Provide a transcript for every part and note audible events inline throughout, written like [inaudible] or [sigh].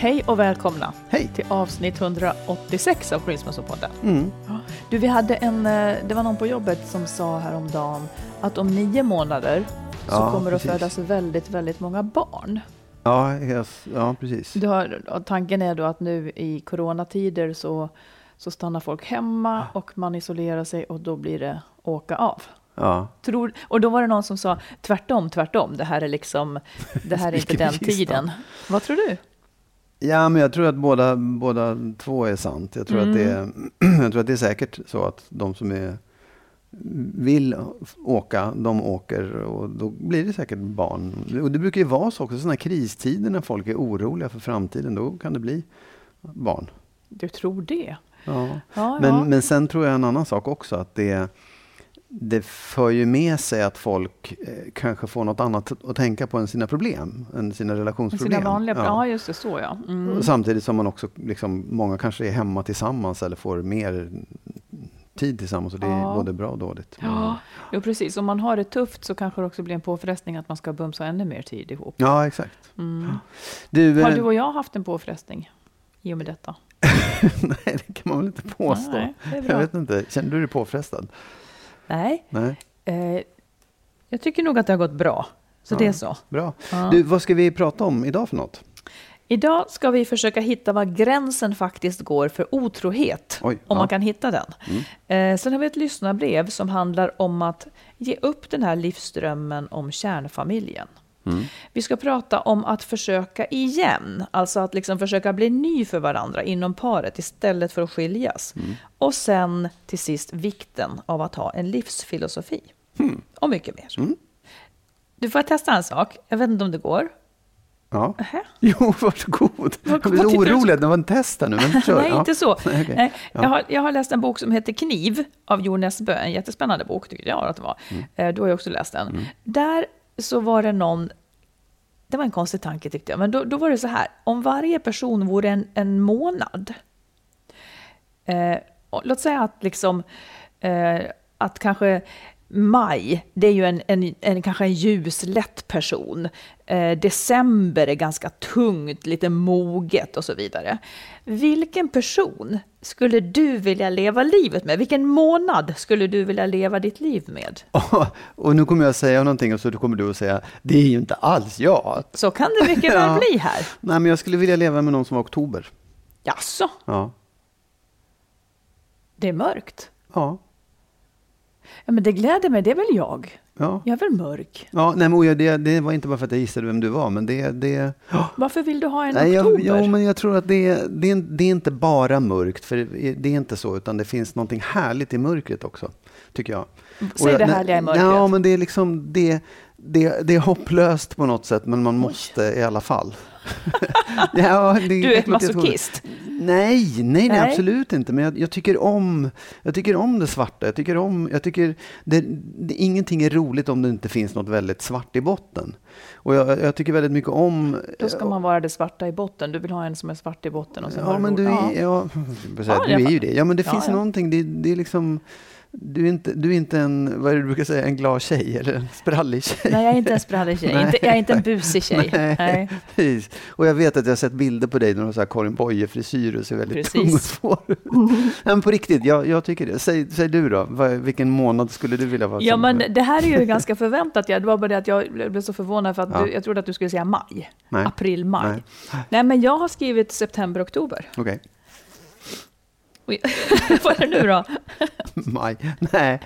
Hej och välkomna Hej. till avsnitt 186 av Christmas-podden. Mm. Du, vi hade en, eh, det var någon på jobbet som sa häromdagen att om nio månader så Ja, kommer det att födas väldigt, väldigt många barn. Ja, yes, ja precis. Du har, tanken är då att nu i coronatider så, så stannar folk hemma och man isolerar sig och då blir det åka av. Ja. Tror, och då var det någon som sa tvärtom, tvärtom, det här är liksom, det här är [laughs] inte den tiden. Vad tror du? Ja, men jag tror att båda, båda två är sant. Jag tror, att det är, [clears throat] jag tror att det är säkert så att de som är, vill åka, de åker och då blir det säkert barn. Och det brukar ju vara så också, sådana här kristider när folk är oroliga för framtiden, då kan det bli barn. Du tror det? Ja. Ja, ja. Men, men sen tror jag en annan sak också, att det, det för ju med sig att folk eh, kanske får något annat att tänka på än sina problem, än sina relationsproblem. Sina vanliga, ja. Ja. just det, så ja. Mm. Samtidigt som man också, liksom, många kanske är hemma tillsammans eller får mer tid tillsammans och det är Ja. både bra och dåligt. Ja, jo, precis. Om man har det tufft så kanske det också blir en påfrestning att man ska bumsa ännu mer tid ihop. Ja, exakt. Mm. Du, Har eh, du och jag haft en påfrestning i och med detta? [laughs] nej, det kan man väl inte påstå. Nej, är jag vet inte, känner du dig påfrestad? Nej, Nej, eh, jag tycker nog att det har gått bra. Så Ja. det är så. bra. Ja. Du, vad ska vi prata om idag för något? Idag ska vi försöka hitta var gränsen faktiskt går för otrohet. Oj, om ja. man kan hitta den. Eh, sen har vi ett lyssnarbrev som handlar om att ge upp den här livsdrömmen om kärnfamiljen. Vi ska prata om att försöka igen, alltså att liksom försöka bli ny för varandra inom paret istället för att skiljas. Och sen till sist vikten av att ha en livsfilosofi. Och mycket mer. Du får testa en sak, jag vet inte om det går. Ja. Nähä. [laughs] Jo, varsågod. Jag blir du orolig. Det var en test här nu. Men kör. [laughs] Nej, ja. inte så. [laughs] Nej, Ja. jag, har, jag har läst en bok som heter Kniv av Jo Nesbø, en jättespännande bok tycker jag att det var. Mm. Eh, Du har ju också läst den. Där så var det någon, det var en konstig tanke tyckte jag, men då, då var det så här, om varje person vore en, en månad, eh, och låt säga att liksom, eh, att kanske Maj, det är ju en, en, en, kanske en ljus, lätt person. Eh, december är ganska tungt, lite moget och så vidare. Vilken person skulle du vilja leva livet med? Vilken månad skulle du vilja leva ditt liv med? [laughs] Och nu kommer jag säga någonting och så kommer du att säga, det är ju inte alls jag. Så kan det mycket väl [laughs] Ja. bli här. Nej, men jag skulle vilja leva med någon som var oktober. Jaså, Ja. det är mörkt. Ja. Ja, men det gläder mig, det är väl jag. Ja. Jag är väl mörk. Ja, nej, men, och det, det var inte bara för att jag gissade vem du var, men det... det Varför vill du ha en nej, oktober? jag, jo, men jag tror att det, det, det är inte bara mörkt, för det är inte så, utan det finns någonting härligt i mörkret också, tycker jag. Säg jag- det härliga i mörkret. Ja, men det är liksom, det, det, det är hopplöst på något sätt, men man måste i alla fall. [laughs] ja, det, Du är tror- masochist. Nej, nej, nej, Nej. absolut inte. Men jag, jag, tycker om, jag tycker om det svarta. Jag tycker om, jag tycker det, det, ingenting är roligt om det inte finns något väldigt svart i botten. Och jag, jag tycker väldigt mycket om... Då ska man vara det svarta i botten. Du vill ha en som är svart i botten. Och sen Ja, men du, ja. ja, Ja, du är ju det. Ja, men det Ja, finns ja. någonting, det, det är liksom... du är, inte, du är inte en, vad är det du brukar säga, en glad tjej eller en sprallig tjej? Nej, jag är inte en sprallig tjej. inte, jag är inte en busig tjej. Nej, Nej. Precis. Och jag vet att jag har sett bilder på dig när du har så här Karin Boye-frisyr och ser väldigt Precis. tung och svår ut. [laughs] Men på riktigt, jag, jag tycker det. Säg, säg du då, vad, vilken månad skulle du vilja vara Ja, men det här är ju ganska förväntat. Ja. Det var bara det att jag blev så förvånad för att Ja. du, jag trodde att du skulle säga maj. April, maj. Nej. Nej. men jag har skrivit september, oktober. Oj, [laughs] Vad är det nu då? [laughs] maj. Nej.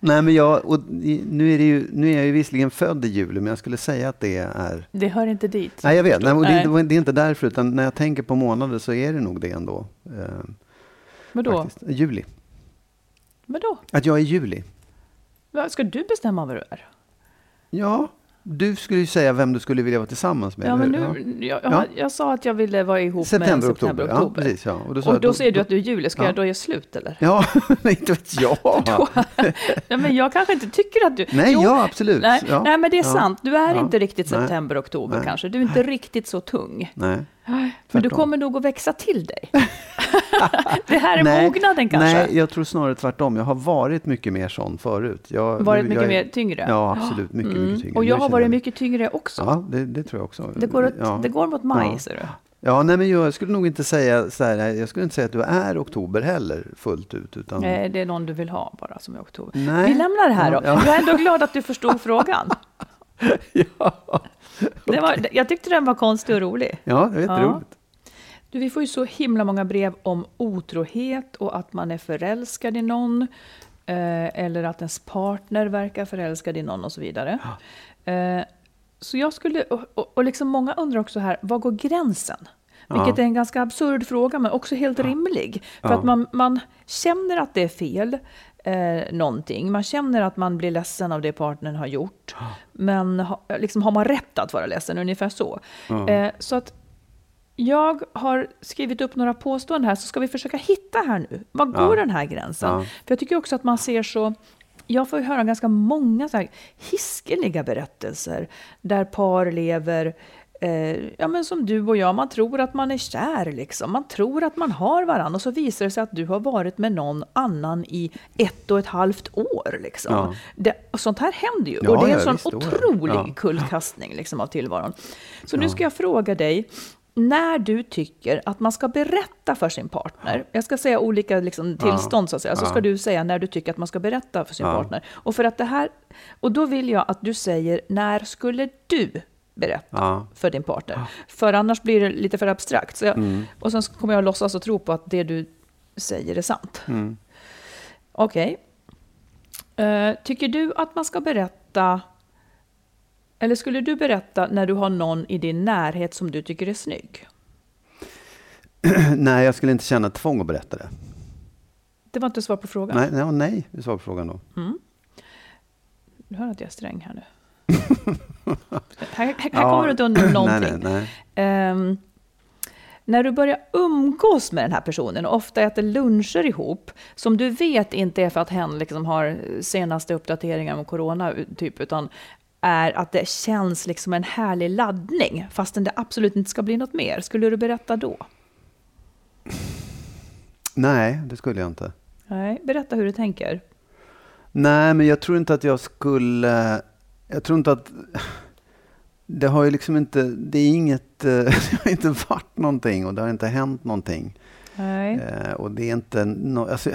Nej, men jag, och nu, är det ju, nu är jag ju visserligen född i juli, men jag skulle säga att det är... Det hör inte dit. Nej, jag vet. Nej, och det, Nej. det, är inte därför, utan när jag tänker på månader så är det nog det ändå. Eh, Vadå? faktiskt. Juli. Vadå? Att jag är juli. Vad- Ska du bestämma vad du är? Ja, du skulle ju säga vem du skulle vilja vara tillsammans med. Ja, men nu, jag, Ja. jag, jag sa att jag ville vara ihop September, med oktober. september, Ja, oktober. precis. Ja. Och då, och jag, då säger du att du är juli, ska ja. jag då ge slut eller? Ja, [laughs] nej, inte vet jag. [laughs] [laughs] Ja, men jag kanske inte tycker att du... Nej, Jo, ja, absolut. Nej, Ja. nej, men det är Ja. sant. Du är Ja. inte riktigt Nej. september, oktober Nej. kanske. Du är inte riktigt så tung. Nej. Men du kommer nog att växa till dig. [laughs] det här är nej, mognaden kanske. Nej, jag tror snarare tvärtom. Jag har varit mycket mer sån förut. Jag, Varit nu- mycket jag är- mer tyngre. Ja, absolut. Mycket, Mm. mycket tyngre. Och jag Nu har varit jag- mycket tyngre också. Ja, det, det tror jag också. Det, går åt, ja. det går mot maj, Ja. ser du. Ja, nej, men jag skulle nog inte säga så här, jag skulle inte säga att du är oktober heller fullt ut. Utan, Nej, det är någon du vill ha bara som är oktober. Nej. Vi lämnar det här då. Ja, ja. Jag är ändå glad att du förstod frågan. [laughs] ja, Det var, jag tyckte den var konstig och rolig. ja, det Ja. jätteroligt. Du, vi får ju så himla många brev om otrohet och att man är förälskad i någon. Eh, eller att ens partner verkar förälskad i någon och så vidare. Eh, så jag skulle, och, och, och liksom många undrar också här, var går gränsen? Vilket Ja. är en ganska absurd fråga, men också helt rimlig. För Ja. att man, man känner att det är fel, eh, någonting. Man känner att man blir ledsen av det partnern har gjort. Men ha, liksom, har man rätt att vara ledsen? Ungefär så. Eh, så att jag har skrivit upp några påståenden här, så ska vi försöka hitta här nu. Var går Ja. den här gränsen? Ja. För jag tycker också att man ser så... Jag får ju höra ganska många så hiskeliga berättelser där par lever eh, ja, men som du och jag, man tror att man är kär. Liksom. Man tror att man har varandra och så visar det sig att du har varit med någon annan i ett och ett halvt år. Liksom. Ja. Det, och sånt här händer ju. Ja, och det är en sån visst, otrolig Ja. kullkastning liksom, av tillvaron. Så nu ska jag fråga dig, när du tycker att man ska berätta för sin partner, jag ska säga olika liksom, tillstånd så att säga, så ska du säga när du tycker att man ska berätta för sin partner. Och, för att det här, och då vill jag att du säger, när skulle du berätta Ja. för din partner? För annars blir det lite för abstrakt. Jag, Mm. Och sen kommer jag att låtsas och tro på att det du säger är sant. Mm. Okej. Eh, tycker du att man ska berätta, eller skulle du berätta när du har någon i din närhet som du tycker är snygg? [clears throat] nej, jag skulle inte känna tvång att berätta det. Det var inte svar på frågan. Nej, nej, nej, svar på frågan då. Du hör att jag är sträng här nu. Här här, här kommer du inte undan [clears throat] någonting. Nej, nej. Ehm, när du börjar umgås med den här personen och ofta äter luncher ihop, som du vet inte är för att hen liksom har senaste uppdateringar om corona, typ, utan är att det känns liksom en härlig laddning, fastän det absolut inte ska bli något mer. Skulle du berätta då? nej, det skulle jag inte. Nej, berätta hur du tänker. Nej, men jag tror inte att jag skulle... Jag tror inte att... Det har ju liksom inte... Det är inget... [laughs] Det har inte varit någonting och det har inte hänt någonting. Nej. Eh, och det är inte... No, alltså,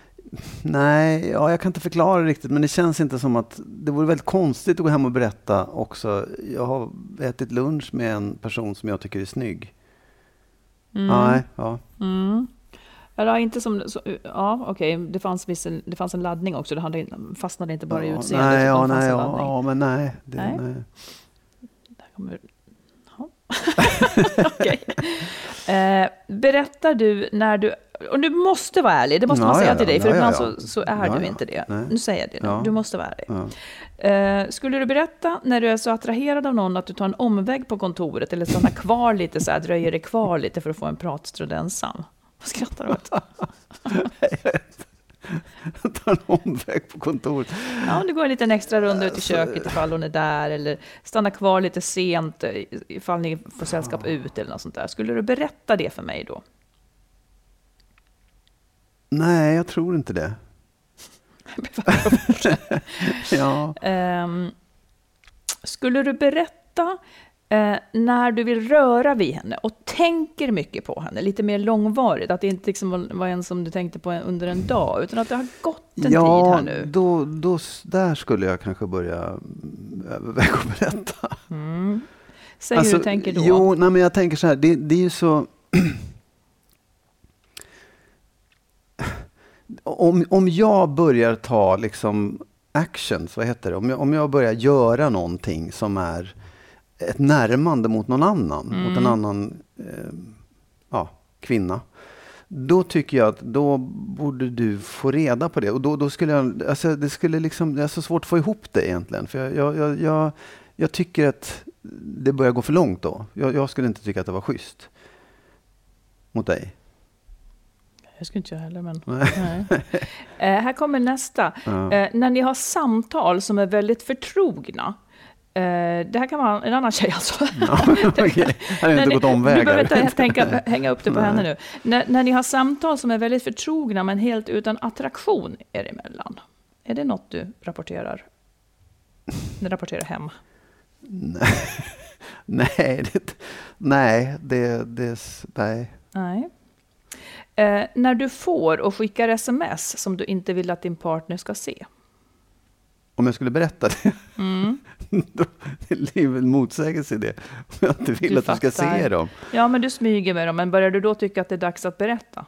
[laughs] nej, ja, jag kan inte förklara det riktigt, men det känns inte som att... Det vore väldigt konstigt att gå hem och berätta också. Jag har ätit lunch med en person som jag tycker är snygg. Nej, ja. Mm. Ja, inte som, så, ja, okej, det, fanns viss, det fanns en laddning också, det fastnade inte bara i ja, utseendet, Nej, ja, nej, ja, men nej. Det, Nej. nej. Där kommer... Ja. [laughs] Okej. Eh, berättar du när du... Och du måste vara ärlig, det måste man säga till dig, för ibland. Så, så är du inte det. Nej. Nu säger jag det, nu. Du måste vara ärlig. Eh, skulle du berätta när du är så attraherad av någon att du tar en omväg på kontoret eller stannar kvar lite, så här, dröjer dig kvar lite för att få en pratstund ensam? Vad skrattar du åt? Ta en omväg på kontoret. Ja, om du går en liten extra runda Alltså, ut i köket ifall hon är där, eller stannar kvar lite sent eh, ifall ni får sällskap ut eller något sånt där. Skulle du berätta det för mig då? Nej, jag tror inte det. [laughs] [laughs] ja. Um, skulle du berätta eh, när du vill röra vid henne och tänker mycket på henne, lite mer långvarigt, att det inte liksom var en som du tänkte på under en dag, utan att det har gått en ja, tid här nu? Då, då, där skulle jag kanske börja överväga att berätta. Mm. Säg alltså, hur du tänker då. Jo, nej, men jag tänker så här, det, det är ju så... [clears throat] om, om jag börjar ta liksom actions, vad heter det? Om jag, om jag börjar göra någonting som är ett närmande mot någon annan, mm. mot en annan eh, ja, kvinna. Då tycker jag att då borde du få reda på det. Och då, då skulle jag, alltså det skulle liksom, det är så svårt att få ihop det egentligen. För jag, jag, jag, jag tycker att det börjar gå för långt då. Jag, jag, skulle inte tycka att det var schysst. Mot dig. Det skulle inte jag heller, men... Nej. nej. Eh, här kommer nästa. Ja. Eh, när ni har samtal som är väldigt förtrogna, det här kan vara en annan tjej alltså. [laughs] Ja, okay. har inte [laughs] gått omvägar. Du behöver inte tänka, [laughs] hänga upp det på Nej. henne nu. När, när ni har samtal som är väldigt förtrogna men helt utan attraktion er emellan. Är det något du rapporterar? Du rapporterar hem? Nej, det, nej, det, det, nej. nej. Uh, när du får och skickar sms som du inte vill att din partner ska se. Om jag skulle berätta det? Mm. [laughs] Då, det är en motsägelse i det. Om jag inte vill du att fattar. du ska se dem. Ja, men du smyger med dem. Men börjar du då tycka att det är dags att berätta?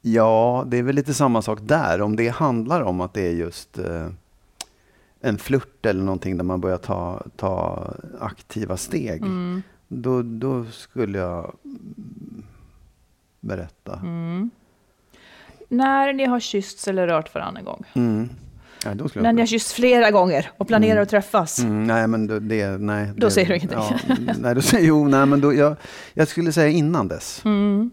Ja, det är väl lite samma sak där. Om det handlar om att det är just eh, en flört eller någonting där man börjar ta, ta aktiva steg. Mm. Då, då skulle jag berätta. Mm. När ni har kyssts eller rört varandra en gång. Mm. Ja, när ni har kyssts flera gånger och planerar mm. att träffas. Mm, nej, men det, det nej. Då det, säger du ingenting. Ja, nej, då säger, jo, nej, men då, jag, jag skulle säga innan dess. Mm.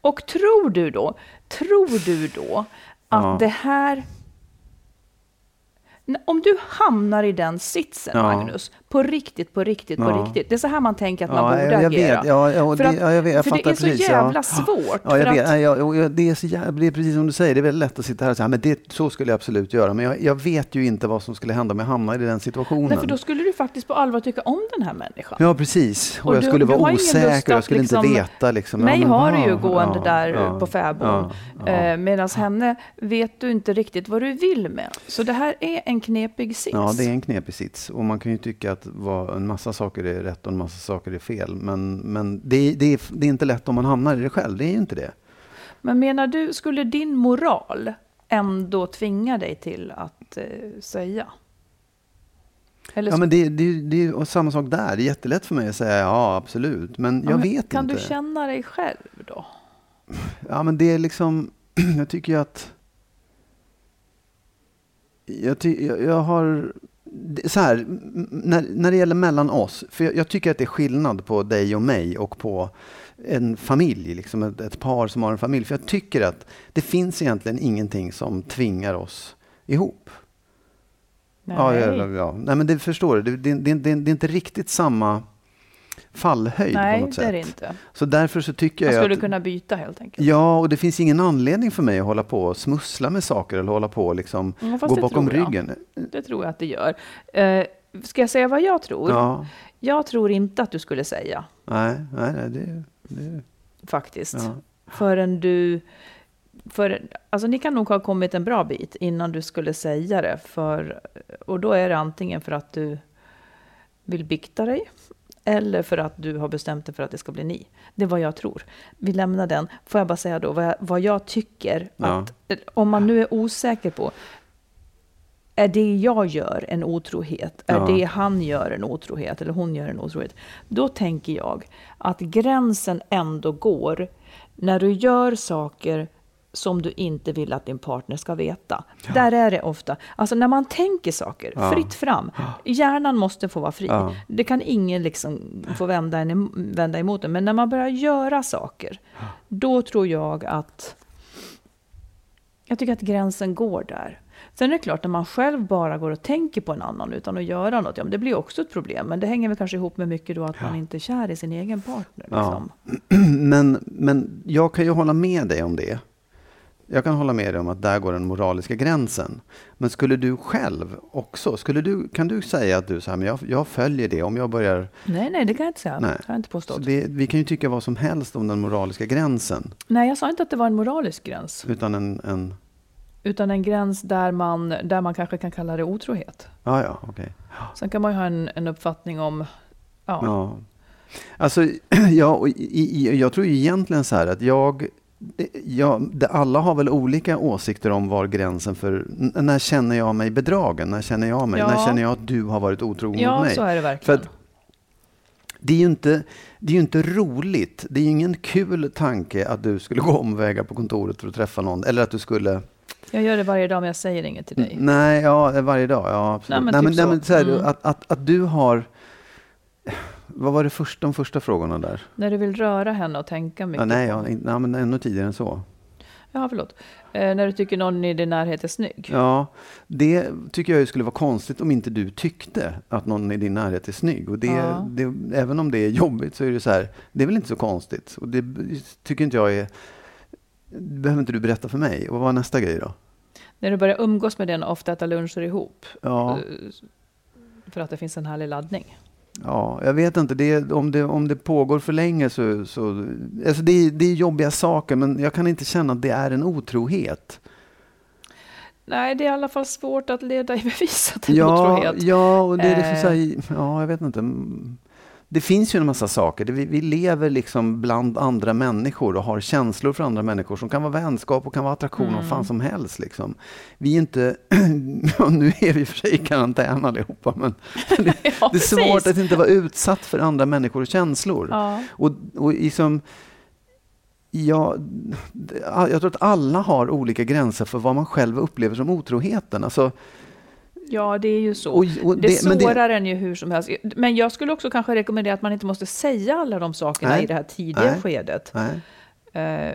Och tror du då, tror du då att ja. det här om du hamnar i den sitsen, ja. Magnus, på riktigt, på riktigt, ja. på riktigt. Det är så här man tänker att man borde jag agera. Vet. Ja, ja, för, det, ja, jag vet, jag för det är så precis, jävla svårt. Ja, jag vet. Att... Ja, det, är så jävla, det är precis som du säger, det är väldigt lätt att sitta här och säga, men det, så skulle jag absolut göra. Men jag, jag, vet ju inte vad som skulle hända om jag hamnade i den situationen. Nej, för då skulle du faktiskt på allvar tycka om den här människan. Ja, precis. Och, och jag skulle du, vara osäker, jag skulle liksom, inte veta. Liksom, mig har du ju gående där på fäbodn. Eh, Medan henne vet du inte riktigt vad du vill med. Så det här är en knepig sits. Ja, det är en knepig sits. Och man kan ju tycka att en massa saker är rätt och en massa saker är fel. Men, men det, det, är, det är inte lätt om man hamnar i det själv. Det är ju inte det. Men menar du, skulle din moral ändå tvinga dig till att eh, säga? Eller ja, men det, det, det är samma sak där. Det är jättelätt för mig att säga ja, absolut. Men jag ja, men vet kan inte. Kan du känna dig själv då? Ja, men det är liksom, [clears throat] jag tycker ju att jag, ty, jag, jag, har, så här, när, när det gäller mellan oss, för jag, jag, tycker att det är skillnad på dig och mig och på en familj, liksom ett, ett, par som har en familj. För jag tycker att det finns egentligen ingenting som tvingar oss ihop. Nej. Ja, ja, ja. Nej men det förstår du, det, det, det, det är inte riktigt samma fallhöjd Nej, på något sätt. Nej, det är det inte. Så därför så tycker Man jag skulle att, kunna byta helt enkelt. Ja, och det finns ingen anledning för mig att hålla på och smussla med saker eller hålla på och liksom gå bakom ryggen. Det tror jag att det gör. Uh, ska jag säga vad jag tror? Ja. Jag tror inte att du skulle säga. Nej, nej, nej det, det... Faktiskt. Ja. Förrän du... För, alltså ni kan nog ha kommit en bra bit innan du skulle säga det. För, och då är det antingen för att du vill bikta dig eller för att du har bestämt dig för att det ska bli ni. Det är vad jag tror. Vi lämnar den. Får jag bara säga då vad jag, vad jag tycker ja. att om man nu är osäker på är det jag gör en otrohet? Ja. Är det han gör en otrohet? Eller hon gör en otrohet? Då tänker jag att gränsen ändå går när du gör saker som du inte vill att din partner ska veta. Ja. Där är det ofta. Alltså när man tänker saker, ja. fritt fram. Hjärnan måste få vara fri. Ja. Det kan ingen liksom få vända, en, vända emot en. Men när man börjar göra saker, då tror jag att... Jag tycker att gränsen går där. Sen är det klart, när man själv bara går och tänker på en annan utan att göra något, ja, men det blir också ett problem. Men det hänger väl kanske ihop med mycket då att ja. man inte är kär i sin egen partner. Liksom. Ja. [clears throat] Men, men jag kan ju hålla med dig om det. Jag kan hålla med dig om att där går den moraliska gränsen. Men skulle du själv också, skulle du, kan du säga att du så här, men jag, jag följer det om jag börjar... Nej, nej, det kan jag inte säga. Nej. Det har jag inte påstått. Det, vi kan ju tycka vad som helst om den moraliska gränsen. Nej, jag sa inte att det var en moralisk gräns. Utan en... en Utan en gräns där man, där man kanske kan kalla det otrohet. ja, ja, okej. Sen kan man ju ha en, en uppfattning om... Ja. Ja. Alltså, [clears throat] ja, och i, i, jag tror ju egentligen så här att jag... det, alla har väl olika åsikter om var gränsen för... När känner jag mig bedragen? När känner jag mig? Ja. När känner jag att du har varit otrogen mot Ja, mig? så är det För verkligen. att det är ju inte, det är inte roligt. Det är ju ingen kul tanke att du skulle [laughs] gå omvägar på kontoret för att träffa någon. Eller att du skulle... Jag gör det varje dag, men jag säger inget till dig. Nej, ja, varje dag. Ja, absolut. Nej, men typ nej, så. men så här, Mm. att, att, att du har... Vad var det först, de första frågorna där? När du vill röra henne och tänka mycket Ja, nej, ja, ja, men ännu tidigare än så. Ja, förlåt. Eh, när du tycker någon i din närhet är snygg. Ja, det tycker jag skulle vara konstigt om inte du tyckte att någon i din närhet är snygg. Och det, Ja. det, även om det är jobbigt så är det så här, det är väl inte så konstigt. Och det tycker inte jag är... Det behöver inte du berätta för mig. Och vad var nästa grej då? När du börjar umgås med den och ofta äta luncher ihop. Ja, Eh, För att det finns en härlig laddning. Ja jag vet inte. Det, om, det, om det pågår för länge så... så alltså det, är- det är jobbiga saker, men jag kan inte känna att det är en otrohet. Nej, det är i alla fall svårt att leda i bevis att det är Ja, otrohet. ja, och det är liksom Eh. så här, ja, jag vet inte. Det finns ju en massa saker. Vi, vi lever liksom bland andra människor och har känslor för andra människor som kan vara vänskap och kan vara attraktion och Mm. fan som helst. Liksom. Vi är inte, [clears throat] nu är vi i och för sig i karantän allihopa, men det, [laughs] Ja, det är svårt att inte vara utsatt för andra människors känslor. Ja. Och, och liksom, ja, jag tror att alla har olika gränser för vad man själv upplever som otroheten. Alltså, ja, det är ju så. och, och det, men sårar en ju hur som helst. Men jag skulle också kanske rekommendera att man inte måste säga alla de sakerna Nej. i det här tidiga Nej. skedet. Nej. Eh,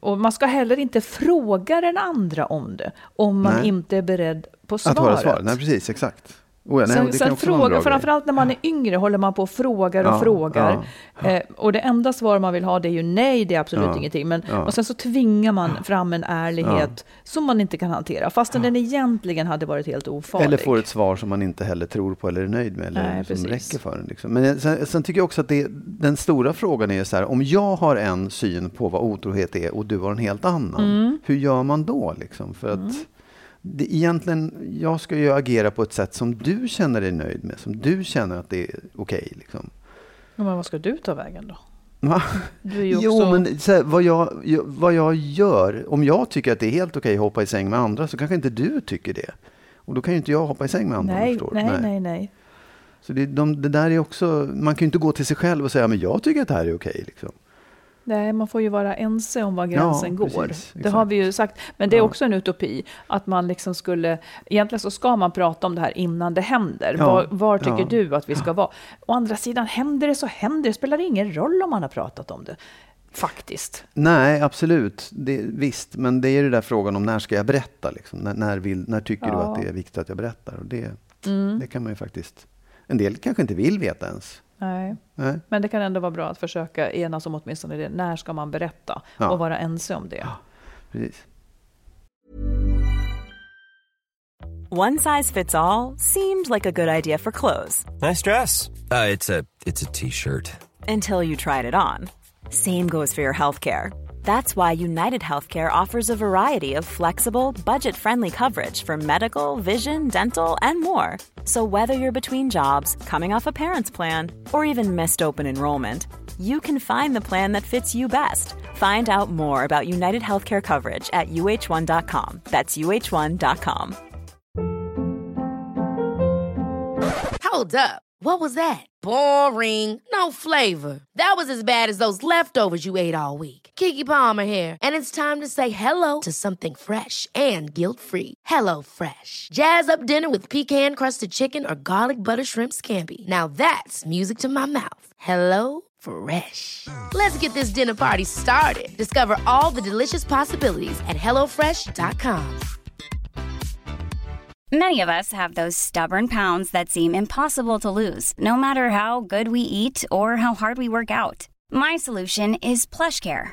och man ska heller inte fråga den andra om det, om man inte är beredd på svaret. Att höra svar? Nej, precis, exakt. Oh ja, nej, Sen, sen fråga, framförallt när man är yngre håller man på och frågar och Ja, frågar. ja, Eh, och det enda svar man vill ha det är ju nej, det är absolut ingenting. Men. Och sen så tvingar man fram en ärlighet som man inte kan hantera, fastän den egentligen hade varit helt ofarlig. Eller får ett svar som man inte heller tror på eller är nöjd med. Eller Nej, som precis. räcker för en. Liksom. Men sen, sen tycker jag också att det, den stora frågan är så här, om jag har en syn på vad otrohet är och du har en helt annan. Mm. Hur gör man då? Liksom? För att det, egentligen, jag ska ju agera på ett sätt som du känner dig nöjd med. Som du känner att det är okej. liksom. Ja, Men vad ska du ta vägen då? Va? Du är ju Jo, också... men så här, vad, jag, vad jag gör, om jag tycker att det är helt okej att hoppa i säng med andra så kanske inte du tycker det. Och då kan ju inte jag hoppa i säng med andra. nej, förstår. nej, nej, nej. Så det, de, det där är också, man kan ju inte gå till sig själv och säga men jag tycker att det här är okej. Liksom. Nej, man får ju vara ense om var gränsen Ja, går. precis, det har vi ju sagt. Men det är Ja. också en utopi. Att man liksom skulle... Egentligen så ska man prata om det här innan det händer. Ja, Var, var tycker du att vi ska vara? Å andra sidan, händer det så händer det. spelar ingen roll om man har pratat om det. Faktiskt. Nej, absolut. Det, visst, men det är ju den där frågan om när ska jag berätta? Liksom? När, när, vill, när tycker du att det är viktigt att jag berättar? Och det, Mm. det kan man ju faktiskt... En del kanske inte vill veta ens. Nej. Nej. Men det kan ändå vara bra att försöka enas om åtminstone det. När ska man berätta? Ja. Och vara ense om det. Precis. One size fits all seemed like a good idea for clothes Nice dress. Uh, it's a it's a t-shirt. until you tried it on. Same goes for your healthcare. That's why United Healthcare offers a variety of flexible, budget friendly coverage for medical, vision, dental, and more. So, whether you're between jobs, coming off a parent's plan, or even missed open enrollment, you can find the plan that fits you best. Find out more about United Healthcare coverage at uh1.com. That's uh1.com. Hold up. What was that? Boring. No flavor. That was as bad as those leftovers you ate all week. Kiki Palmer here, and it's time to say hello to something fresh and guilt-free. Hello Fresh. Jazz up dinner with pecan-crusted chicken or garlic butter shrimp scampi. Now that's music to my mouth. Hello Fresh. Let's get this dinner party started. Discover all the delicious possibilities at hellofresh.com. Many of us have those stubborn pounds that seem impossible to lose, no matter how good we eat or how hard we work out. My solution is PlushCare.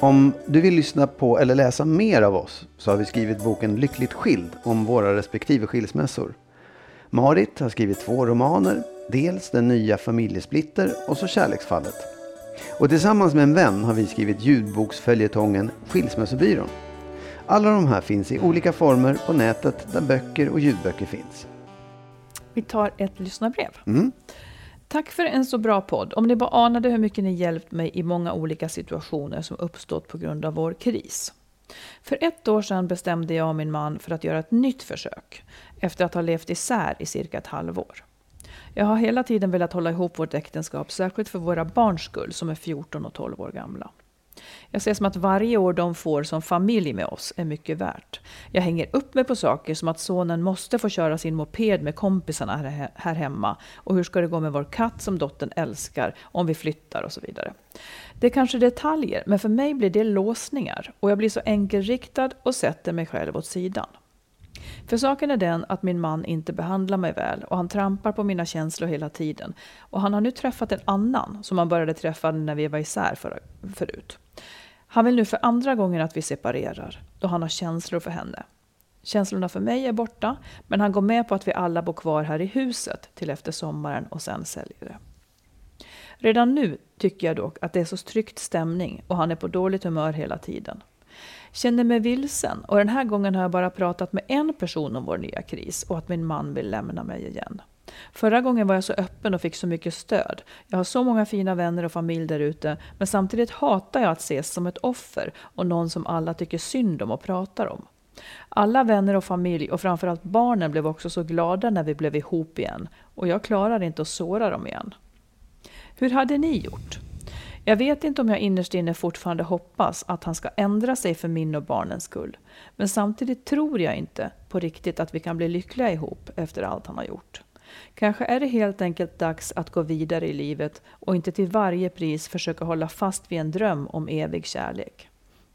Om du vill lyssna på eller läsa mer av oss så har vi skrivit boken Lyckligt skild om våra respektive skilsmässor. Marit har skrivit två romaner, dels Den nya familjesplitter och så Kärleksfallet. Och tillsammans med en vän har vi skrivit ljudboksföljetongen Skilsmässobyrån. Alla de här finns i olika former på nätet där böcker och ljudböcker finns. Vi tar ett lyssnarbrev. Mm. Tack för en så bra podd. Om ni bara anade hur mycket ni hjälpt mig i många olika situationer som uppstått på grund av vår kris. För ett år sedan bestämde jag och min man för att göra ett nytt försök efter att ha levt isär i cirka ett halvår. Jag har hela tiden velat hålla ihop vårt äktenskap, särskilt för våra barns skull som är 14 och 12 år gamla. Jag ser som att varje år de får som familj med oss är mycket värt. Jag hänger upp mig på saker som att sonen måste få köra sin moped med kompisarna här, hemma och hur ska det gå med vår katt som dottern älskar om vi flyttar och så vidare. Det är kanske detaljer, men för mig blir det låsningar och jag blir så enkelriktad och sätter mig själv åt sidan. För saken är den att min man inte behandlar mig väl och han trampar på mina känslor hela tiden. Och han har nu träffat en annan som han började träffa när vi var isär för, förut. Han vill nu för andra gången att vi separerar, då han har känslor för henne. Känslorna för mig är borta, men han går med på att vi alla bor kvar här i huset till efter sommaren och sen säljer det. Redan nu tycker jag dock att det är så tryckt stämning och han är på dåligt humör hela tiden. Känner mig vilsen och den här gången har jag bara pratat med en person om vår nya kris och att min man vill lämna mig igen. Förra gången var jag så öppen och fick så mycket stöd. Jag har så många fina vänner och familj där ute, men samtidigt hatar jag att ses som ett offer och någon som alla tycker synd om och pratar om. Alla vänner och familj och framförallt barnen blev också så glada när vi blev ihop igen och jag klarar inte att såra dem igen. Hur hade ni gjort? Jag vet inte om jag innerst inne fortfarande hoppas att han ska ändra sig för min och barnens skull. Men samtidigt tror jag inte på riktigt att vi kan bli lyckliga ihop efter allt han har gjort. Kanske är det helt enkelt dags att gå vidare i livet och inte till varje pris försöka hålla fast vid en dröm om evig kärlek.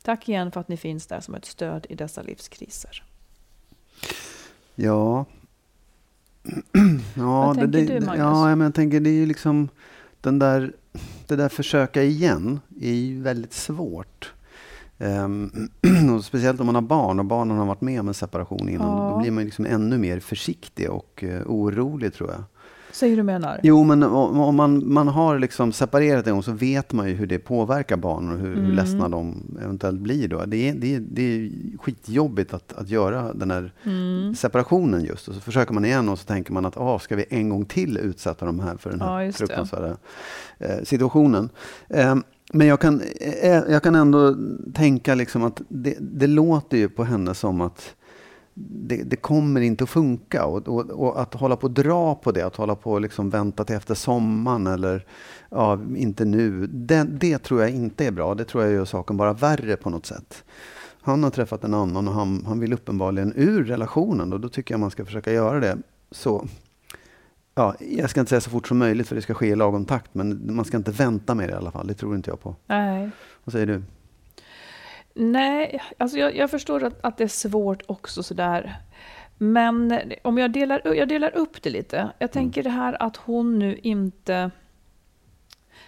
Tack igen för att ni finns där som ett stöd i dessa livskriser. Ja. [clears throat] ja, Vad tänker det, du, Magnus? Ja, men jag tänker det är ju liksom den där, det där försöka igen är ju väldigt svårt. [clears throat] Um, speciellt om man har barn och barnen har varit med om en separation innan. Ja. Då blir man liksom ännu mer försiktig och uh, orolig tror jag. Säger du menar? Jo, men om man, man har liksom separerat en gång så vet man ju hur det påverkar barnen och hur, mm. hur ledsna de eventuellt blir. Då. Det, är, det, är, det är skitjobbigt att, att göra den här mm. separationen just. Och så försöker man igen och så tänker man att ah, ska vi en gång till utsätta de här för den här ja, fruktansvärda eh, situationen. Eh, men jag kan, eh, eh, jag kan ändå tänka liksom att det, det låter ju på henne som att det, det, kommer inte att funka. Och, och, och, att hålla på och dra på det, att hålla på och liksom vänta till efter sommaren eller ja, inte nu. Det, det, tror jag inte är bra. Det tror jag gör saken bara värre på något sätt. Han har träffat en annan och han, han vill uppenbarligen ur relationen och då tycker jag man ska försöka göra det så Ja, jag ska inte säga så fort som möjligt för det ska ske i lagom takt men man ska inte vänta med det i alla fall. Det tror inte jag på. Nej. Vad säger du? Nej, alltså jag, jag förstår att, att det är svårt också sådär. Men om jag delar, jag delar upp det lite. Jag mm. tänker det här att hon nu inte...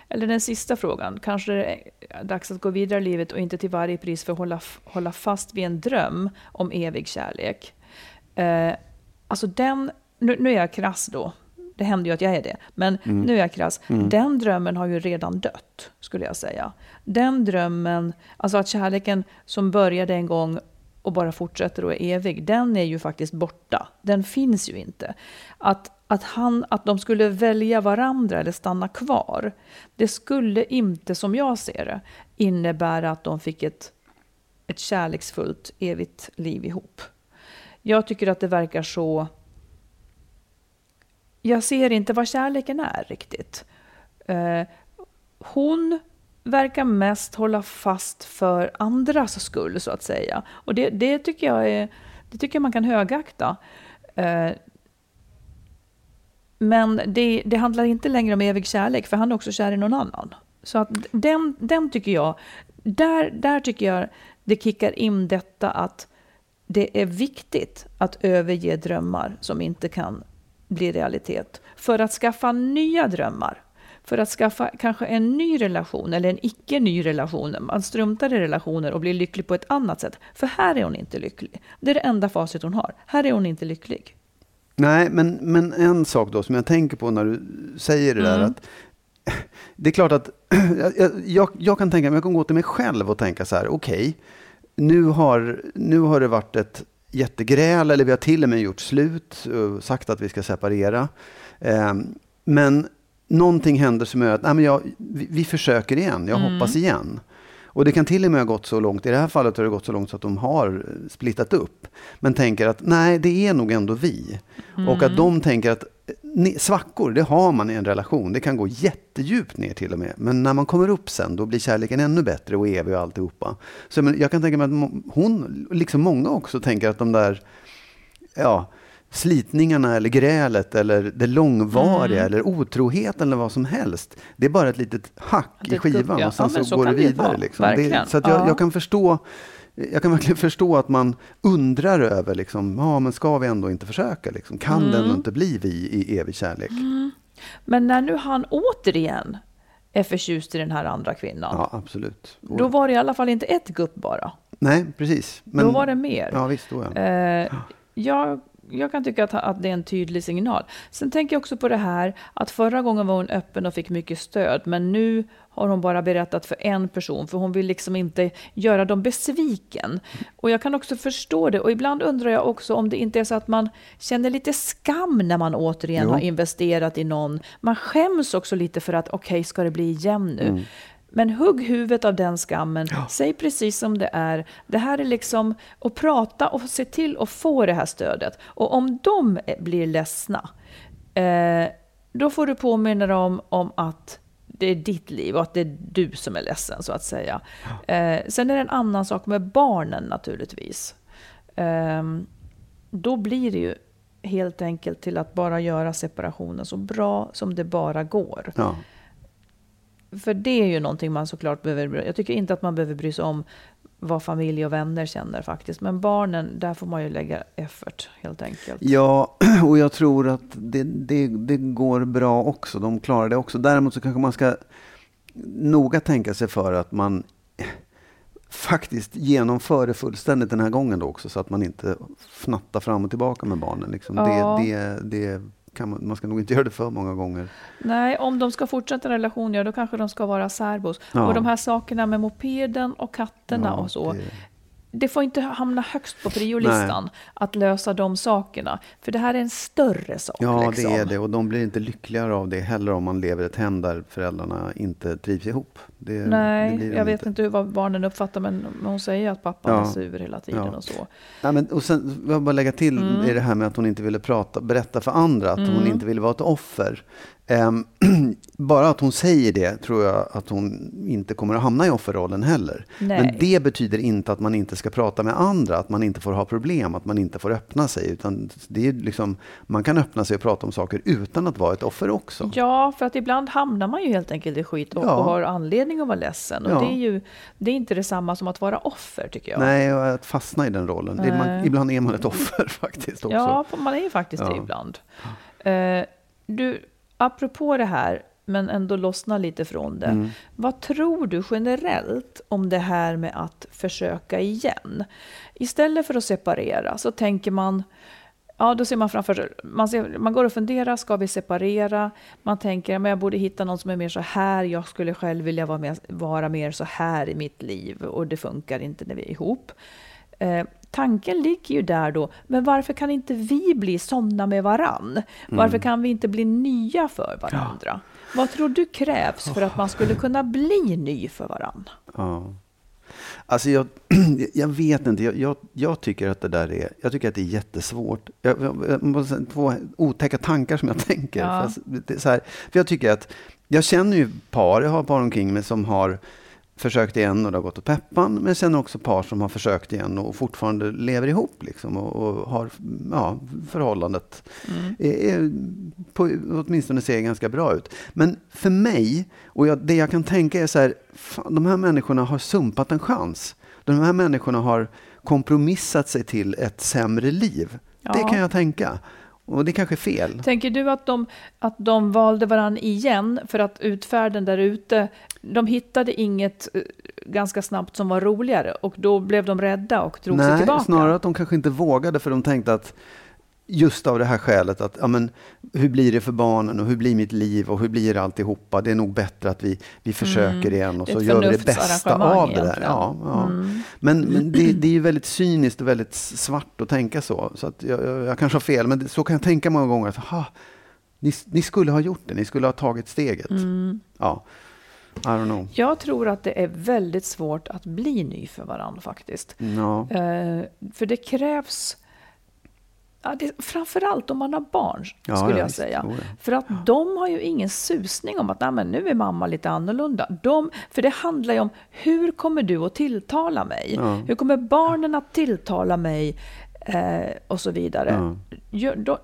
Eller den sista frågan. Kanske det är dags att gå vidare i livet och inte till varje pris för hålla, hålla fast vid en dröm om evig kärlek. Eh, alltså den... Nu, nu är jag krass då. Det händer ju att jag är det. Men mm. nu är jag krass. Mm. Den drömmen har ju redan dött, skulle jag säga. Den drömmen, alltså att kärleken som började en gång och bara fortsätter och är evig, den är ju faktiskt borta. Den finns ju inte. Att, att, han, att de skulle välja varandra eller stanna kvar, det skulle inte, som jag ser det, innebära att de fick ett, ett kärleksfullt evigt liv ihop. Jag tycker att det verkar så jag ser inte vad kärleken är riktigt. Eh, hon verkar mest hålla fast för andras skull, så att säga. Och det, det tycker jag är, det tycker jag man kan högakta. Eh, Men det, det handlar inte längre om evig kärlek, för han är också kär i någon annan. Så att den, den tycker jag, där, där tycker jag det kickar in detta att det är viktigt att överge drömmar som inte kan bli realitet. För att skaffa nya drömmar. För att skaffa kanske en ny relation eller en icke ny relation. Man struntar i relationer och blir lycklig på ett annat sätt. För här är hon inte lycklig. Det är det enda facit hon har. Här är hon inte lycklig. Nej, men, men en sak då som jag tänker på när du säger det mm. där. att [clears throat] Det är klart att [clears throat] jag, jag, jag, kan tänka mig, jag kan gå till mig själv och tänka så här, okej, okay, nu, har, nu har det varit ett jättegräl, eller vi har till och med gjort slut och sagt att vi ska separera. Eh, men någonting händer som gör att nej, men jag, vi, vi försöker igen, jag mm. hoppas igen. Och det kan till och med ha gått så långt, i det här fallet har det gått så långt så att de har splittat upp. Men tänker att nej, det är nog ändå vi. Mm. Och att de tänker att svackor, det har man i en relation. Det kan gå jättedjupt ner till och med. Men när man kommer upp sen, då blir kärleken ännu bättre och evig och alltihopa. Så men jag kan tänka mig att hon, liksom många också, tänker att de där, ja, slitningarna eller grälet eller det långvariga mm. eller otroheten eller vad som helst. Det är bara ett litet hack i skivan och sen ja, så, går det vidare. Liksom. Det, så att jag, ja. jag, kan förstå jag kan verkligen förstå att man undrar över, liksom, ja, men ska vi ändå inte försöka? Liksom? Kan mm. det inte bli vi i evig kärlek? Mm. Men när nu han återigen är förtjust i den här andra kvinnan. Ja, absolut. Då var det i alla fall inte ett gupp bara. Nej, precis. Men, då var det mer. Ja, visst. Då, ja. Eh, jag jag kan tycka att, att det är en tydlig signal. Sen tänker jag också på det här att förra gången var hon öppen och fick mycket stöd, men nu har hon bara berättat för en person, för hon vill liksom inte göra dem besviken. Och jag kan också förstå det. Och ibland undrar jag också om det inte är så att man känner lite skam när man återigen jo. har investerat i någon. Man skäms också lite för att okej, okay, ska det bli igen nu? Mm. Men hugg huvudet av den skammen. Ja. Säg precis som det är. Det här är liksom att prata och se till att få det här stödet. Och om de blir ledsna, eh, då får du påminna dem om att det är ditt liv och att det är du som är ledsen, så att säga. Ja. Eh, sen är det en annan sak med barnen naturligtvis. Eh, då blir det ju helt enkelt till att bara göra separationen så bra som det bara går. Ja. För det är ju någonting man såklart behöver... Jag tycker inte att man behöver bry sig om vad familj och vänner känner faktiskt. Men barnen, där får man ju lägga effort helt enkelt. Ja, [clears throat] och jag tror att det, det, det går bra också. De klarar det också. Däremot så kanske man ska noga tänka sig för att man [clears throat] faktiskt genomför det fullständigt den här gången då också. Så att man inte fnattar fram och tillbaka med barnen. Liksom. Ja. Det, det, det kan man, man ska nog inte göra det för många gånger. Nej, om de ska fortsätta en relation, ja, då kanske de ska vara särbos. Ja. Och de här sakerna med mopeden och katterna ja, och så, det får inte hamna högst på priolistan Nej. att lösa de sakerna. För det här är en större sak. Ja, liksom. det är det. Och de blir inte lyckligare av det heller om man lever i ett hem där föräldrarna inte trivs ihop. Det, Nej, det jag vet inte vad barnen uppfattar, men hon säger att pappan ja. är sur hela tiden ja. och så. Nej, men, och sen vill jag bara lägga till mm. i det här med att hon inte ville prata, berätta för andra att mm. hon inte ville vara ett offer. Um, [clears throat] bara att hon säger det tror jag att hon inte kommer att hamna i offerrollen heller. Nej. Men det betyder inte att man inte ska prata med andra, att man inte får ha problem, att man inte får öppna sig. Utan det är liksom, man kan öppna sig och prata om saker utan att vara ett offer också. Ja, för att ibland hamnar man ju helt enkelt i skit och, ja. och har anledning att vara ledsen. Och ja. det, är ju, det är inte detsamma som att vara offer tycker jag. Nej, och att fastna i den rollen. Är man, ibland är man ett offer [laughs] faktiskt också. Ja, man är ju faktiskt ja. det ibland. Uh, du, apropå det här, men ändå lossna lite från det. Mm. Vad tror du generellt om det här med att försöka igen? Istället för att separera så tänker man, ja då ser man framför sig, man, ser, man går och funderar, ska vi separera? Man tänker, men jag borde hitta någon som är mer så här, jag skulle själv vilja vara, med, vara mer så här i mitt liv och det funkar inte när vi är ihop. Eh, tanken ligger ju där då, men varför kan inte vi bli sådana med varann? Varför mm. kan vi inte bli nya för varandra? Ja. Vad tror du krävs för att man skulle kunna bli ny för varann? Ja. Alltså jag, [clears throat] jag vet inte, jag, jag, jag, tycker att det där är, jag tycker att det är jättesvårt. Jag, jag, två otäcka tankar som jag [laughs] tänker. Ja. För, så här, för jag tycker att, jag känner ju par, jag har par omkring mig som har försökt igen och det har gått åt peppan. Men sen också par som har försökt igen och fortfarande lever ihop liksom, och, och har ja, förhållandet. Mm. Är, på, åtminstone ser ganska bra ut. Men för mig, och jag, det jag kan tänka är så här, fan, de här människorna har sumpat en chans. De här människorna har kompromissat sig till ett sämre liv. Ja. Det kan jag tänka. Och det kanske är fel. Tänker du att de, att de valde varandra igen för att utfärden där ute, de hittade inget eh, ganska snabbt som var roligare och då blev de rädda och drog Nej, sig tillbaka? Nej, snarare att de kanske inte vågade för de tänkte att Just av det här skälet att, ja, men, hur blir det för barnen och hur blir mitt liv och hur blir alltihopa? Det är nog bättre att vi, vi försöker mm. igen och så gör vi det bästa av det där. Ja, ja. Mm. Men, men det, det, är ju väldigt cyniskt och väldigt svart att tänka så. Så att jag, jag, jag kanske har fel, men så kan jag tänka många gånger. Att, aha, ni, ni skulle ha gjort det, ni skulle ha tagit steget. Mm. Ja. Jag tror att det är väldigt svårt att bli ny för varandra faktiskt. No. Eh, för det krävs Ja, det, framförallt om man har barn, ja, skulle jag säga. Oh, för att de har ju ingen susning om att Nej, men nu är mamma lite annorlunda. De, för det handlar ju om hur kommer du att tilltala mig? Ja. Hur kommer barnen att tilltala mig? Eh, och så vidare. Ja. Då,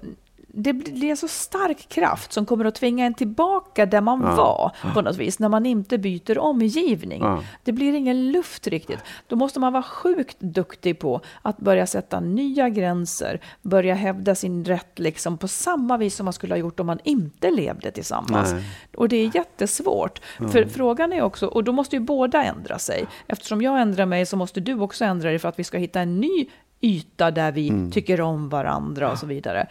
det blir en så stark kraft som kommer att tvinga en tillbaka där man ja. var på något vis, när man inte byter omgivning. Ja. Det blir ingen luft riktigt. Då måste man vara sjukt duktig på att börja sätta nya gränser, börja hävda sin rätt liksom på samma vis som man skulle ha gjort om man inte levde tillsammans. Nej. Och det är jättesvårt. Ja. För frågan är också, och då måste ju båda ändra sig. Eftersom jag ändrar mig så måste du också ändra dig för att vi ska hitta en ny yta där vi mm. tycker om varandra och så vidare.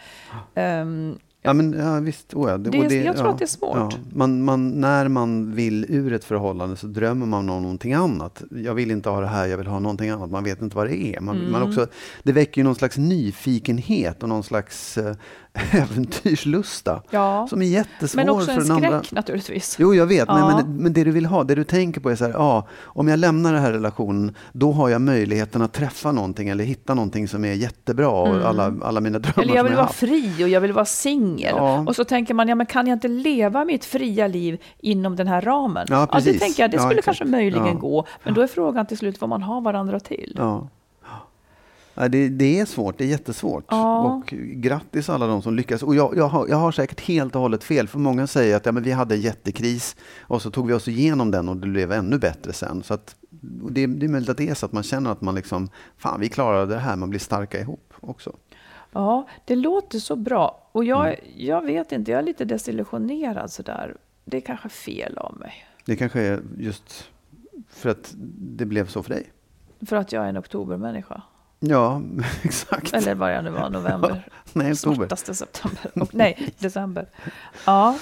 Um, Ja, men ja, visst. Oh, ja. Det, det, det, jag tror ja, att det är svårt. Man, man, när man vill ur ett förhållande så drömmer man om någonting annat. Jag vill inte ha det här, jag vill ha någonting annat. Man vet inte vad det är. Man, mm. man också, det väcker ju någon slags nyfikenhet och någon slags eh, [laughs] äventyrslusta. Ja. Som är jättesvår Men också en skräck andra. naturligtvis. Jo, jag vet. Ja. Men, men, men, det du vill ha, det du tänker på är så här, ja, om jag lämnar den här relationen, då har jag möjligheten att träffa någonting eller hitta någonting som är jättebra och mm. alla, alla mina drömmar Eller jag vill jag vara fri och jag vill vara singel. Ja. Och så tänker man, ja men kan jag inte leva mitt fria liv inom den här ramen? Ja, precis. ja det tänker jag, det skulle kanske möjligen gå. Men då är frågan till slut vad man har varandra till. Ja. Ja, det, det, är svårt, det är jättesvårt. Ja. Och grattis alla de som lyckas. Och jag, jag, har, jag har säkert helt och hållet fel, för många säger att ja, men vi hade en jättekris och så tog vi oss igenom den och det blev ännu bättre sen. Så att, det, det är möjligt att det är så att man känner att man liksom, fan vi klarade det här, man blir starka ihop också. Ja, det låter så bra. Och jag, mm. jag vet inte, jag är lite desillusionerad sådär. Det är kanske fel av mig. Det kanske är just för att det blev så för dig? För att jag är en oktobermänniska. Ja, [laughs] exakt. Eller vad det nu var, november. [laughs] nej, oktober. Svartaste september. Och, nej, [laughs] december. Ja.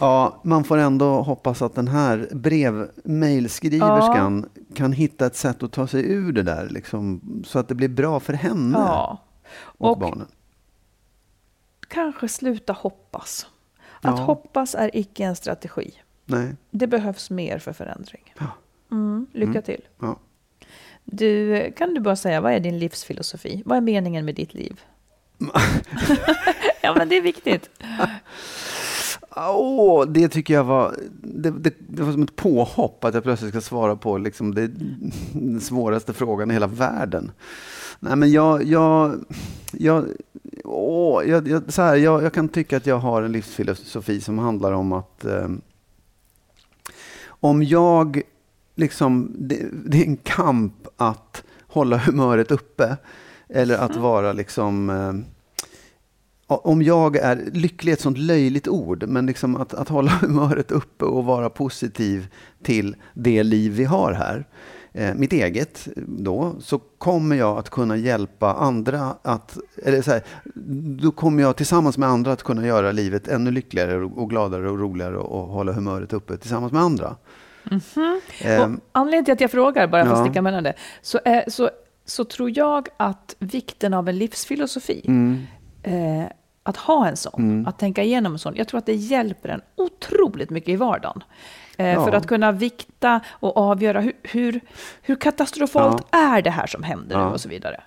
Ja, man får ändå hoppas att den här brevmailskriverskan ja. kan hitta ett sätt att ta sig ur det där, liksom, så att det blir bra för henne ja. och, och barnen. Kanske sluta hoppas. Att ja. hoppas är icke en strategi. Nej. Det behövs mer för förändring. Mm, lycka mm. till. Du, kan du bara säga, vad är din livsfilosofi? Vad är meningen med ditt liv? [laughs] ja, men det är viktigt. Oh, det tycker jag var, det, det, det, var som ett påhopp att jag plötsligt ska svara på liksom det, den svåraste frågan i hela världen. Nej, men jag, jag, jag, åh, jag, jag, så här, jag, jag kan tycka att jag har en livsfilosofi som handlar om att eh, om jag liksom, det, det, är en kamp att hålla humöret uppe. Eller att mm. vara liksom... Eh, om jag är, lycklig är ett sånt löjligt ord, men liksom att, att hålla [laughs] humöret uppe och vara positiv till det liv vi har här. Eh, mitt eget då, så kommer jag att kunna hjälpa andra att, eller så här, då kommer jag tillsammans med andra att kunna göra livet ännu lyckligare och gladare och roligare och hålla humöret uppe tillsammans med andra. Mm -hmm. um, anledningen till att jag frågar, bara för att sticka mellan det, så, är, så, så tror jag att vikten av en livsfilosofi, mm. eh, att ha en sån, mm. att tänka igenom en sån, jag tror att det hjälper en otroligt mycket i vardagen. Eh, ja. För att kunna vikta och avgöra hur, hur, hur katastrofalt ja. är det här som händer ja. nu och så vidare.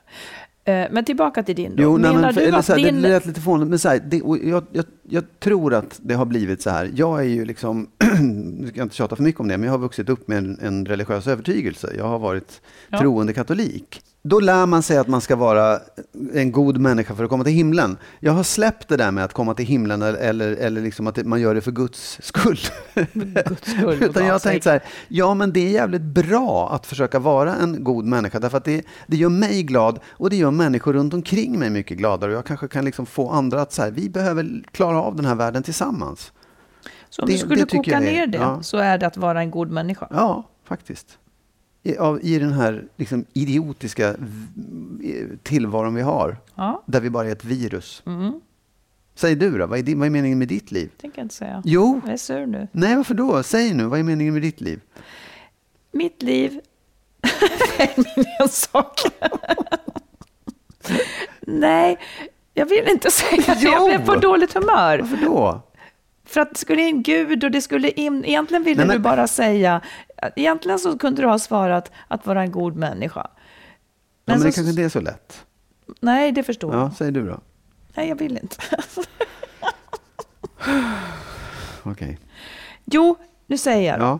Eh, Men tillbaka till din då. Jo, nej, men, för, du att så här, din... det lät lite fånigt, men så här, det, jag, jag, jag tror att det har blivit så här. Jag är ju liksom, [clears throat] nu ska jag inte tjata för mycket om det, men jag har vuxit upp med en, en religiös övertygelse. Jag har varit Ja. troende katolik. Då lär man sig att man ska vara en god människa för att komma till himlen. Jag har släppt det där med att komma till himlen eller, eller, liksom att det- man gör det för Guds skull. Guds skull, [laughs] Utan jag har tänkt så här, ja men det är jävligt bra att försöka vara en god människa därför att det, det gör mig glad och det gör människor runt omkring mig mycket gladare och jag kanske kan liksom få andra att så här, vi behöver klara av den här världen tillsammans. Så om det- du skulle det koka ner det ja. så är det att vara en god människa. Ja, faktiskt. I, av, i den här liksom idiotiska tillvaron vi har, Ja, där vi bara är ett virus. mm. Säg du då, vad är, din, vad är meningen med ditt liv? tänker jag inte säga. Jo, Jag är sur nu. nej varför då? Säg nu, vad är meningen med ditt liv? Mitt liv [laughs] är min ensak. Nej, jag vill inte säga det. Jag blev på dåligt humör. Varför då? För att det skulle in Gud och det skulle in... Egentligen ville Nej, men- du bara säga... Egentligen så kunde du ha svarat att vara en god människa. Ja, men så- det kanske inte är så lätt. Nej, det förstår jag. Ja, säg du då. Nej, jag vill inte. [laughs] Okej. Jo, nu säger jag. Ja.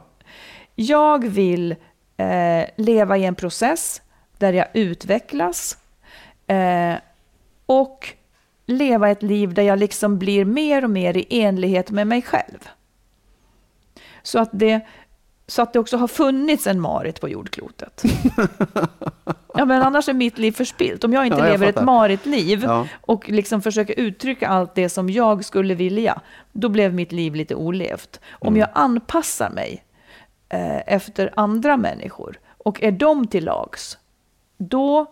Jag vill eh, leva i en process där jag utvecklas eh, och leva ett liv där jag liksom blir mer och mer i enlighet med mig själv. Så att det, så att det också har funnits en Marit på jordklotet. [laughs] ja, men annars är mitt liv förspilt. Om jag inte Ja, jag lever ett fattar. Marit-liv Ja. och liksom försöker uttrycka allt det som jag skulle vilja, då blev mitt liv lite olevt. Om Mm. jag anpassar mig eh, efter andra människor och är dem till lags, då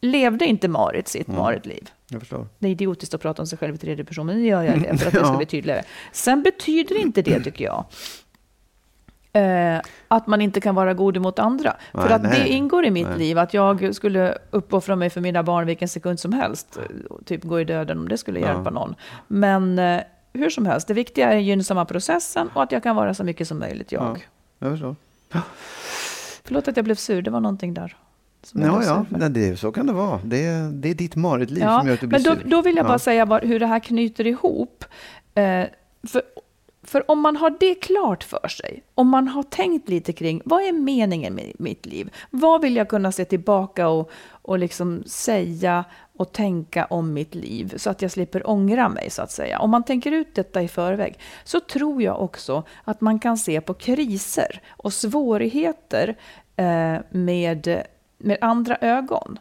levde inte Marit sitt Mm. Marit-liv. Jag. Det är idiotiskt att prata om sig själv i tredje person, men nu gör jag det för att det ska [laughs] bli tydligare. Sen betyder inte det, tycker jag, eh, att man inte kan vara god mot andra. för Nej, att det nej. ingår i mitt Nej. liv, att jag skulle uppoffra mig för mina barn vilken sekund som helst. Typ gå i döden om det skulle Ja. hjälpa någon. Men eh, hur som helst, det viktiga är den gynnsamma processen och att jag kan vara så mycket som möjligt jag. Ja, jag förstår. Förlåt att jag blev sur, det var någonting där. Ja, ja, för. nej, det, så kan det vara. Det, är- det är ditt Marit-liv Ja, som gör att du blir men då, sur. då vill jag bara Ja. säga var, hur det här knyter ihop. Eh, för, för om man har det klart för sig, om man har tänkt lite kring vad är meningen med mitt liv? Vad vill jag kunna se tillbaka och, och liksom säga och tänka om mitt liv så att jag slipper ångra mig så att säga. Om man tänker ut detta i förväg så tror jag också att man kan se på kriser och svårigheter eh, med, med andra ögon.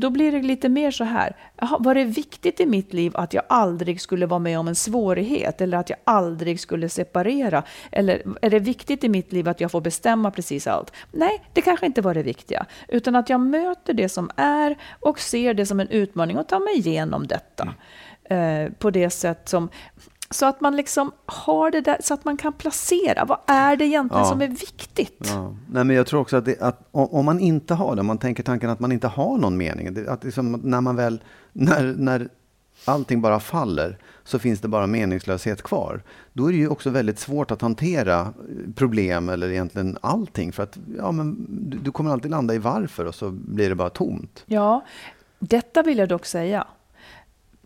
Då blir det lite mer så här, var det viktigt i mitt liv att jag aldrig skulle vara med om en svårighet eller att jag aldrig skulle separera? Eller är det viktigt i mitt liv att jag får bestämma precis allt? Nej, det kanske inte var det viktiga, utan att jag möter det som är och ser det som en utmaning och tar mig igenom detta eh, på det sätt som så att man liksom har det där, så att man kan placera. Vad är det egentligen Ja. som är viktigt? Ja. Nej, men jag tror också att, det, att om man inte har det, om man tänker tanken att man inte har någon mening, att liksom när man väl, när, när allting bara faller, så finns det bara meningslöshet kvar. Då är det ju också väldigt svårt att hantera eh, problem eller egentligen allting, för att ja, men du, du kommer alltid landa i varför och så blir det bara tomt. Ja, detta vill jag dock säga,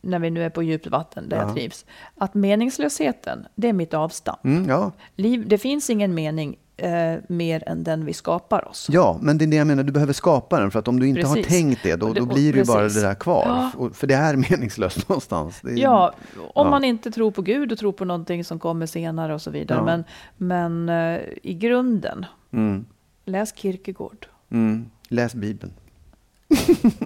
när vi nu är på djupt vatten där Ja. jag trivs, att meningslösheten, det är mitt avstamp. Mm, ja. Liv, det finns ingen mening eh, mer än den vi skapar oss. ja, men det är det jag menar, du behöver skapa den, för att om du inte har Precis. tänkt det, då, då blir det ju bara det där kvar. Ja. Och- För det är [laughs] meningslöst någonstans. Är, Ja, om Ja. man inte tror på Gud och tror på någonting som kommer senare och så vidare. Men, men eh, i grunden, Mm, läs Kierkegaard. mm. Läs Bibeln.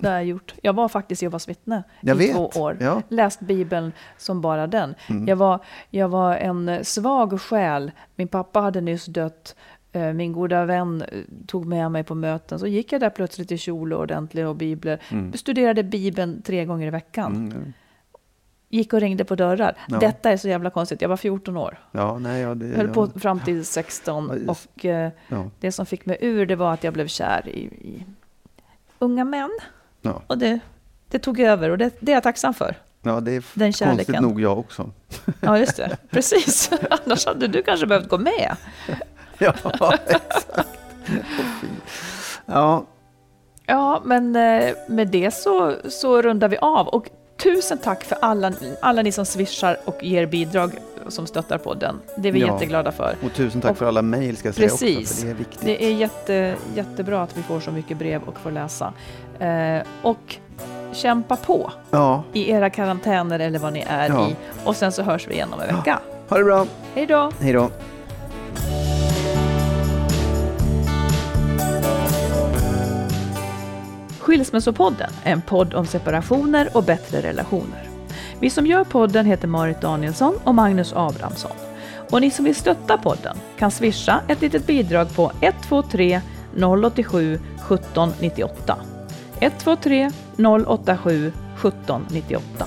Det har jag gjort. Jag var faktiskt Jehovas vittne Jag i vet. två år. Ja. Läst Bibeln som bara den. Mm. Jag, var, jag var en svag själ. Min pappa hade nyss dött. Eh, Min goda vän eh, tog med mig på möten. Så gick jag där plötsligt i kjol och ordentlig och bibler. Studerade Bibeln tre gånger i veckan. Mm. Gick och ringde på dörrar. Ja. Detta är så jävla konstigt. Jag var 14 år. Ja, nej, ja, det, Höll på fram till 16. Ja, just- Och eh, det som fick mig ur det var att jag blev kär i, i unga män. ja. Och det, det tog över och det, det är jag taxam för. ja, det är Den konstigt kärleken. nog jag också. Ja, just det. [laughs] Precis. [laughs] Annars hade du kanske behövt gå med. [laughs] Ja, exakt. Ja, Ja, men eh, med det så, så rundar vi av. Och tusen tack för alla, alla ni som swishar och ger bidrag som stöttar podden. Det är vi Ja. jätteglada för. Och tusen tack Och- för alla mejl ska jag säga Precis. också, för det är viktigt. Det är jätte, jättebra att vi får så mycket brev och får läsa. Eh, och kämpa på Ja, i era karantäner eller vad ni är Ja. i. Och sen så hörs vi igen om en vecka. ha det bra. Hej då! Hej då. Skilsmässopodden är en podd om separationer och bättre relationer. Vi som gör podden heter Marit Danielsson och Magnus Abrahamsson. Och ni som vill stötta podden kan swisha ett litet bidrag på 123 087 1798. 123 087 1798.